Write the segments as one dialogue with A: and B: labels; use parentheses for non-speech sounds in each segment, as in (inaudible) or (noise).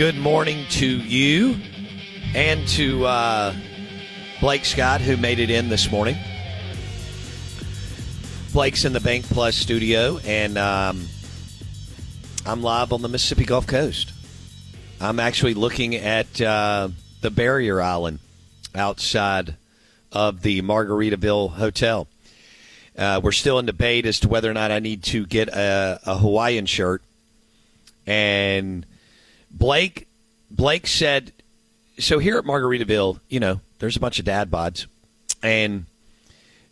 A: Good morning to you and to uh, Blake Scott, who made it in this morning. Blake's in the BankPlus studio, and um, I'm live on the Mississippi Gulf Coast. I'm actually looking at uh, the barrier island outside of the Margaritaville Hotel. Uh, we're still in debate as to whether or not I need to get a, a Hawaiian shirt. And Blake Blake said, so here at Margaritaville, you know, there's a bunch of dad bods, and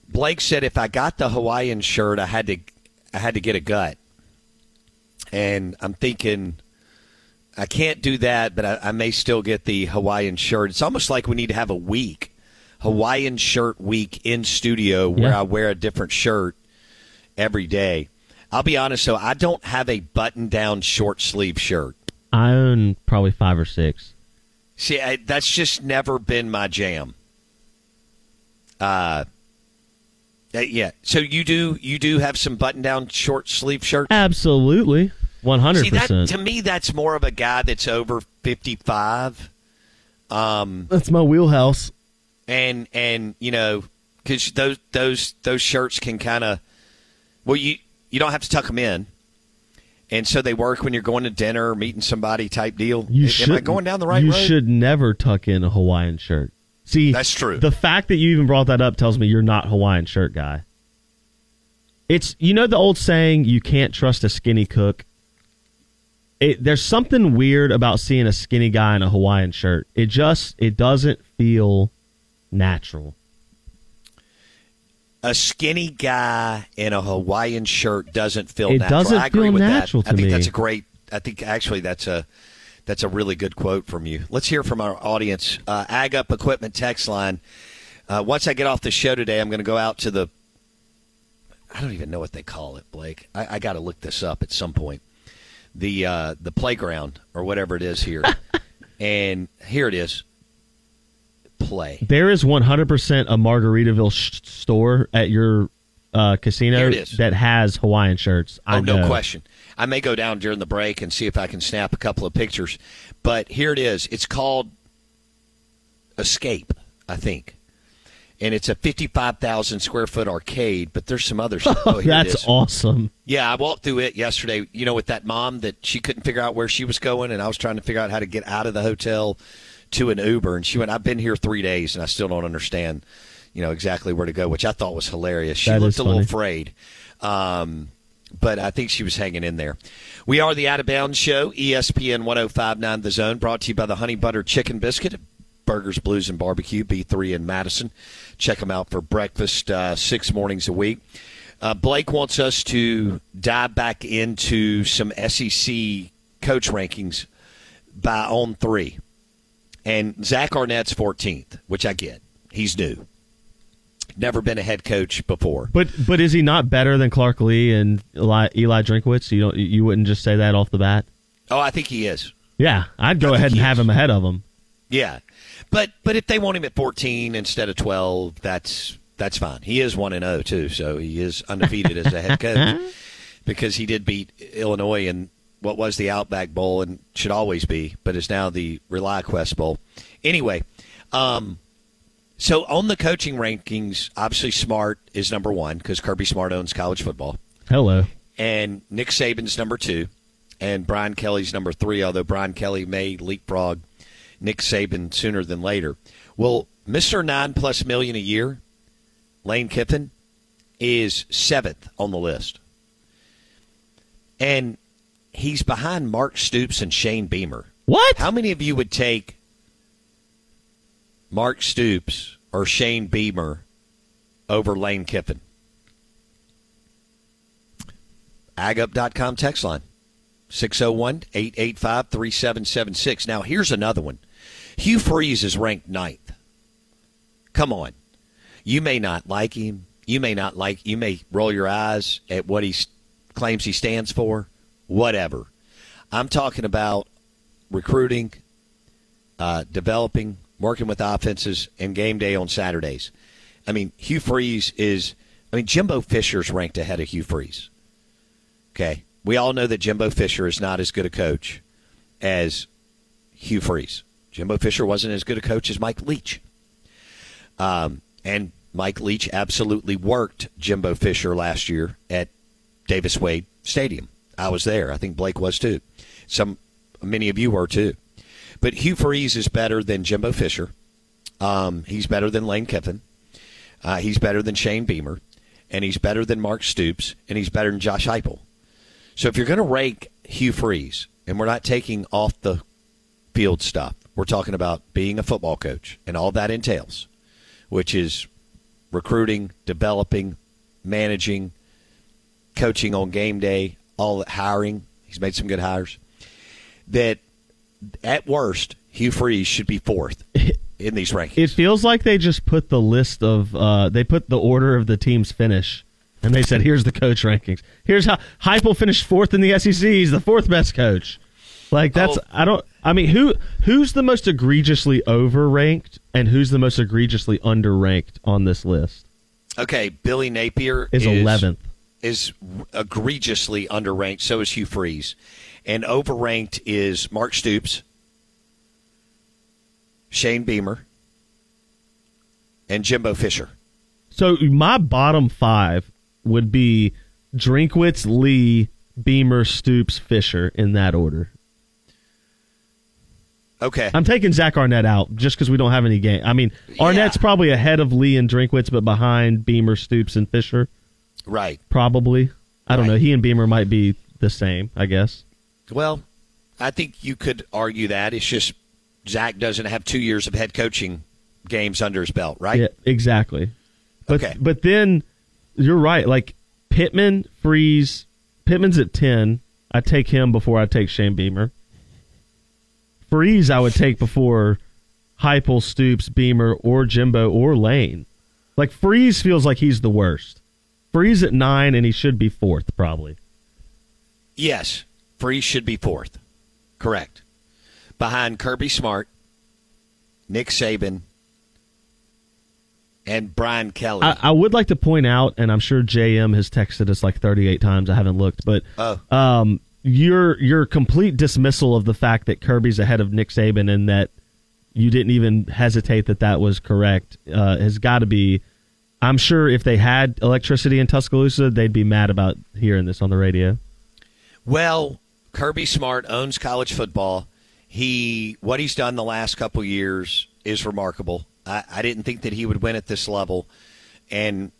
A: Blake said if I got the Hawaiian shirt, I had to I had to get a gut, and I'm thinking I can't do that, but I, I may still get the Hawaiian shirt. It's almost like we need to have a week, Hawaiian shirt week in studio where
B: Yeah.
A: I wear a different shirt every day. I'll be honest though, I don't have a button down short sleeve shirt.
B: I own probably five or six.
A: See, I, that's just never been my jam. Uh, uh, yeah. So you do you do have some button down short sleeve shirts?
B: Absolutely, one hundred
A: See, that
B: percent.
A: to me, that's more of a guy that's over fifty five. Um,
B: That's my wheelhouse.
A: And and you know, because those those those shirts can kind of, well, you you don't have to tuck them in. And so they work when you're going to dinner meeting somebody type deal.
B: You
A: Am
B: should
A: I going down the right
B: You
A: road?
B: should never tuck in a Hawaiian shirt. See,
A: That's true.
B: The fact that you even brought that up tells me you're not Hawaiian shirt guy. It's you know the old saying you can't trust a skinny cook. It, there's something weird about seeing a skinny guy in a Hawaiian shirt. It just it doesn't feel natural.
A: a skinny guy in a Hawaiian shirt doesn't feel
B: It
A: natural.
B: doesn't
A: I agree
B: feel
A: with
B: natural
A: that. I think
B: me.
A: that's a great. I think actually that's a that's a really good quote from you. Let's hear from our audience. Uh, Ag Up Equipment text line. Uh, once I get off the show today, I'm going to go out to the. I don't even know what they call it, Blake. I, I got to look this up at some point. The uh, the playground or whatever it is here, (laughs) and here it is. Play.
B: There is 100% a Margaritaville sh- store at your uh, casino
A: Here it is.
B: that has Hawaiian shirts. I
A: Oh, no
B: know.
A: question. I may go down during the break and see if I can snap a couple of pictures. But here it is. It's called Escape, I think. And it's a 55,000 square foot arcade, but there's some other stuff. (laughs) Oh, here
B: That's
A: is.
B: awesome.
A: Yeah, I walked through it yesterday, you know, with that mom that she couldn't figure out where she was going, and I was trying to figure out how to get out of the hotel to an Uber. And she went, I've been here three days, and I still don't understand, you know, exactly where to go, which I thought was hilarious. She
B: That
A: looked a little
B: funny.
A: afraid. Um, but I think she was hanging in there. We are the Out of Bounds Show, ESPN 1059 The Zone, brought to you by the Honey Butter Chicken Biscuit, Burgers, Blues, and Barbecue, B3 in Madison. Check them out for breakfast uh, six mornings a week. Uh, Blake wants us to dive back into some SEC coach rankings by on three. And Zach Arnett's 14th, which I get. He's new. never been a head coach before.
B: But but is he not better than Clark Lea and Eli, Eli Drinkwitz? You don't you wouldn't just say that off the bat?
A: Oh, I think he is.
B: Yeah, I'd go ahead and have him ahead of him.
A: Yeah, but but if they want him at 14 instead of 12, that's that's fine. He is one and zero too, so he is undefeated as a head coach (laughs) because he did beat Illinois in what was the Outback Bowl and should always be, but is now the ReliaQuest Bowl. Anyway, um, so on the coaching rankings, obviously Smart is number one because Kirby Smart owns college football.
B: Hello.
A: And Nick Saban's number two, and Brian Kelly's number three. Although Brian Kelly may leapfrog Nick Saban sooner than later. Well, Mister Nine Plus Million a year, Lane Kiffin, is seventh on the list, and he's behind Mark Stoops and Shane Beamer.
B: What?
A: How many of you would take Mark Stoops or Shane Beamer over Lane Kiffin? AgUp.com text line 601 885 3776. Now, here's another one Hugh Freeze is ranked ninth. Come on. You may not like him. You may not like, you may roll your eyes at what he claims he stands for. Whatever. I'm talking about recruiting, uh, developing, working with offenses, and game day on Saturdays. I mean, Hugh Freeze is, I mean, Jimbo Fisher's ranked ahead of Hugh Freeze. Okay. We all know that Jimbo Fisher is not as good a coach as Hugh Freeze. Jimbo Fisher wasn't as good a coach as Mike Leach. Um, and Mike Leach absolutely worked Jimbo Fisher last year at Davis Wade Stadium. I was there. I think Blake was too. Some, many of you were too. But Hugh Freeze is better than Jimbo Fisher. Um, he's better than Lane Kiffin. Uh, he's better than Shane Beamer, and he's better than Mark Stoops, and he's better than Josh Heupel. So if you're going to rank Hugh Freeze, and we're not taking off the field stuff, we're talking about being a football coach and all that entails, which is recruiting, developing, managing, coaching on game day, all the hiring. He's made some good hires. That at worst, Hugh Freeze should be fourth (laughs) in these rankings.
B: It feels like they just put the list of uh, they put the order of the teams finish, and they said, "Here's the coach rankings. Here's how Heupel finished fourth in the SEC. He's the fourth best coach." Like that's oh. I don't I mean who who's the most egregiously overranked and who's the most egregiously underranked on this list?
A: Okay, Billy Napier
B: is eleventh.
A: Is egregiously underranked. So is Hugh Freeze, and overranked is Mark Stoops, Shane Beamer, and Jimbo Fisher.
B: So my bottom five would be Drinkwitz, Lea, Beamer, Stoops, Fisher in that order.
A: Okay.
B: I'm taking Zach Arnett out just because we don't have any game. I mean, Arnett's yeah. probably ahead of Lea and Drinkwitz, but behind Beamer, Stoops, and Fisher.
A: Right.
B: Probably. I don't right. know. He and Beamer might be the same, I guess.
A: Well, I think you could argue that. It's just Zach doesn't have two years of head coaching games under his belt, right?
B: Yeah, exactly. But,
A: okay.
B: But then you're right. Like Pittman, Freeze. Pittman's at 10. I take him before I take Shane Beamer. Freeze I would take before Heupel, Stoops, Beamer, or Jimbo or Lane. Like Freeze feels like he's the worst. Freeze at nine, and he should be fourth probably.
A: Yes, Freeze should be fourth. Correct. Behind Kirby Smart, Nick Saban, and Brian Kelly.
B: I, I, would like to point out, and I'm sure JM has texted us like 38 times. I haven't looked, but
A: oh.
B: um, your your complete dismissal of the fact that Kirby's ahead of Nick Saban and that you didn't even hesitate that that was correct uh, has got to be. I'm sure if they had electricity in Tuscaloosa, they'd be mad about hearing this on the radio.
A: Well, Kirby Smart owns college football. He what he's done the last couple years is remarkable. I, I didn't think that he would win at this level and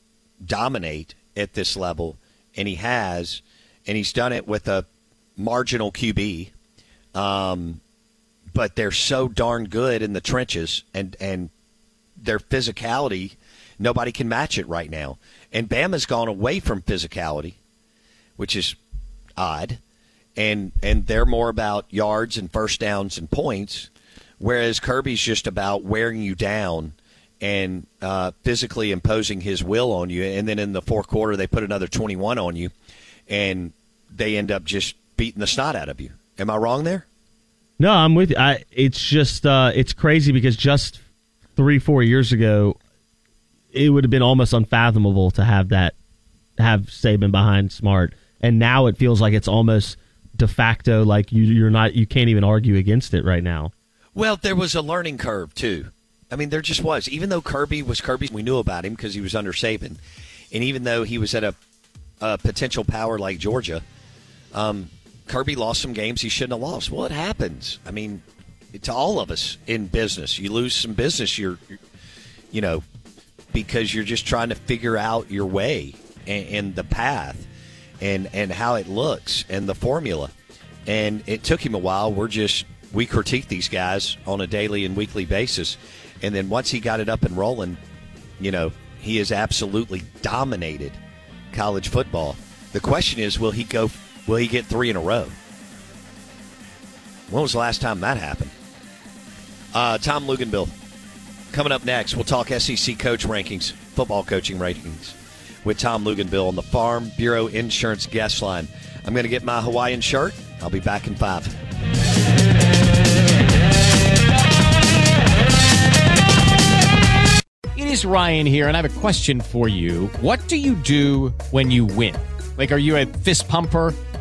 A: dominate at this level, and he has, and he's done it with a marginal QB, um, but they're so darn good in the trenches and and their physicality. Nobody can match it right now. And Bama's gone away from physicality, which is odd. And and they're more about yards and first downs and points, whereas Kirby's just about wearing you down and uh, physically imposing his will on you. And then in the fourth quarter, they put another 21 on you, and they end up just beating the snot out of you. Am I wrong there?
B: No, I'm with you. I, it's just uh, it's crazy because just three four years ago, it would have been almost unfathomable to have that have Saban behind Smart, and now it feels like it's almost de facto like you, you're not you can't even argue against it right now.
A: Well, there was a learning curve too. I mean, there just was. Even though Kirby was Kirby, we knew about him because he was under Saban, and even though he was at a, a potential power like Georgia, um, Kirby lost some games he shouldn't have lost. Well, it happens. I mean, to all of us in business, you lose some business. You're, you're you know, because you're just trying to figure out your way and, and the path and and how it looks and the formula. And it took him a while. We're just we critique these guys on a daily and weekly basis, and then once he got it up and rolling, you know, he has absolutely dominated college football. The question is, will he go? Will he get three in a row? When was the last time that happened? Uh, Tom Luginbill coming up next. We'll talk SEC coach rankings, football coaching rankings with Tom Luginbill on the Farm Bureau Insurance guest line. I'm going to get my Hawaiian shirt. I'll be back in five.
C: It is Ryan here, and I have a question for you. What do you do when you win? Like, are you a fist pumper?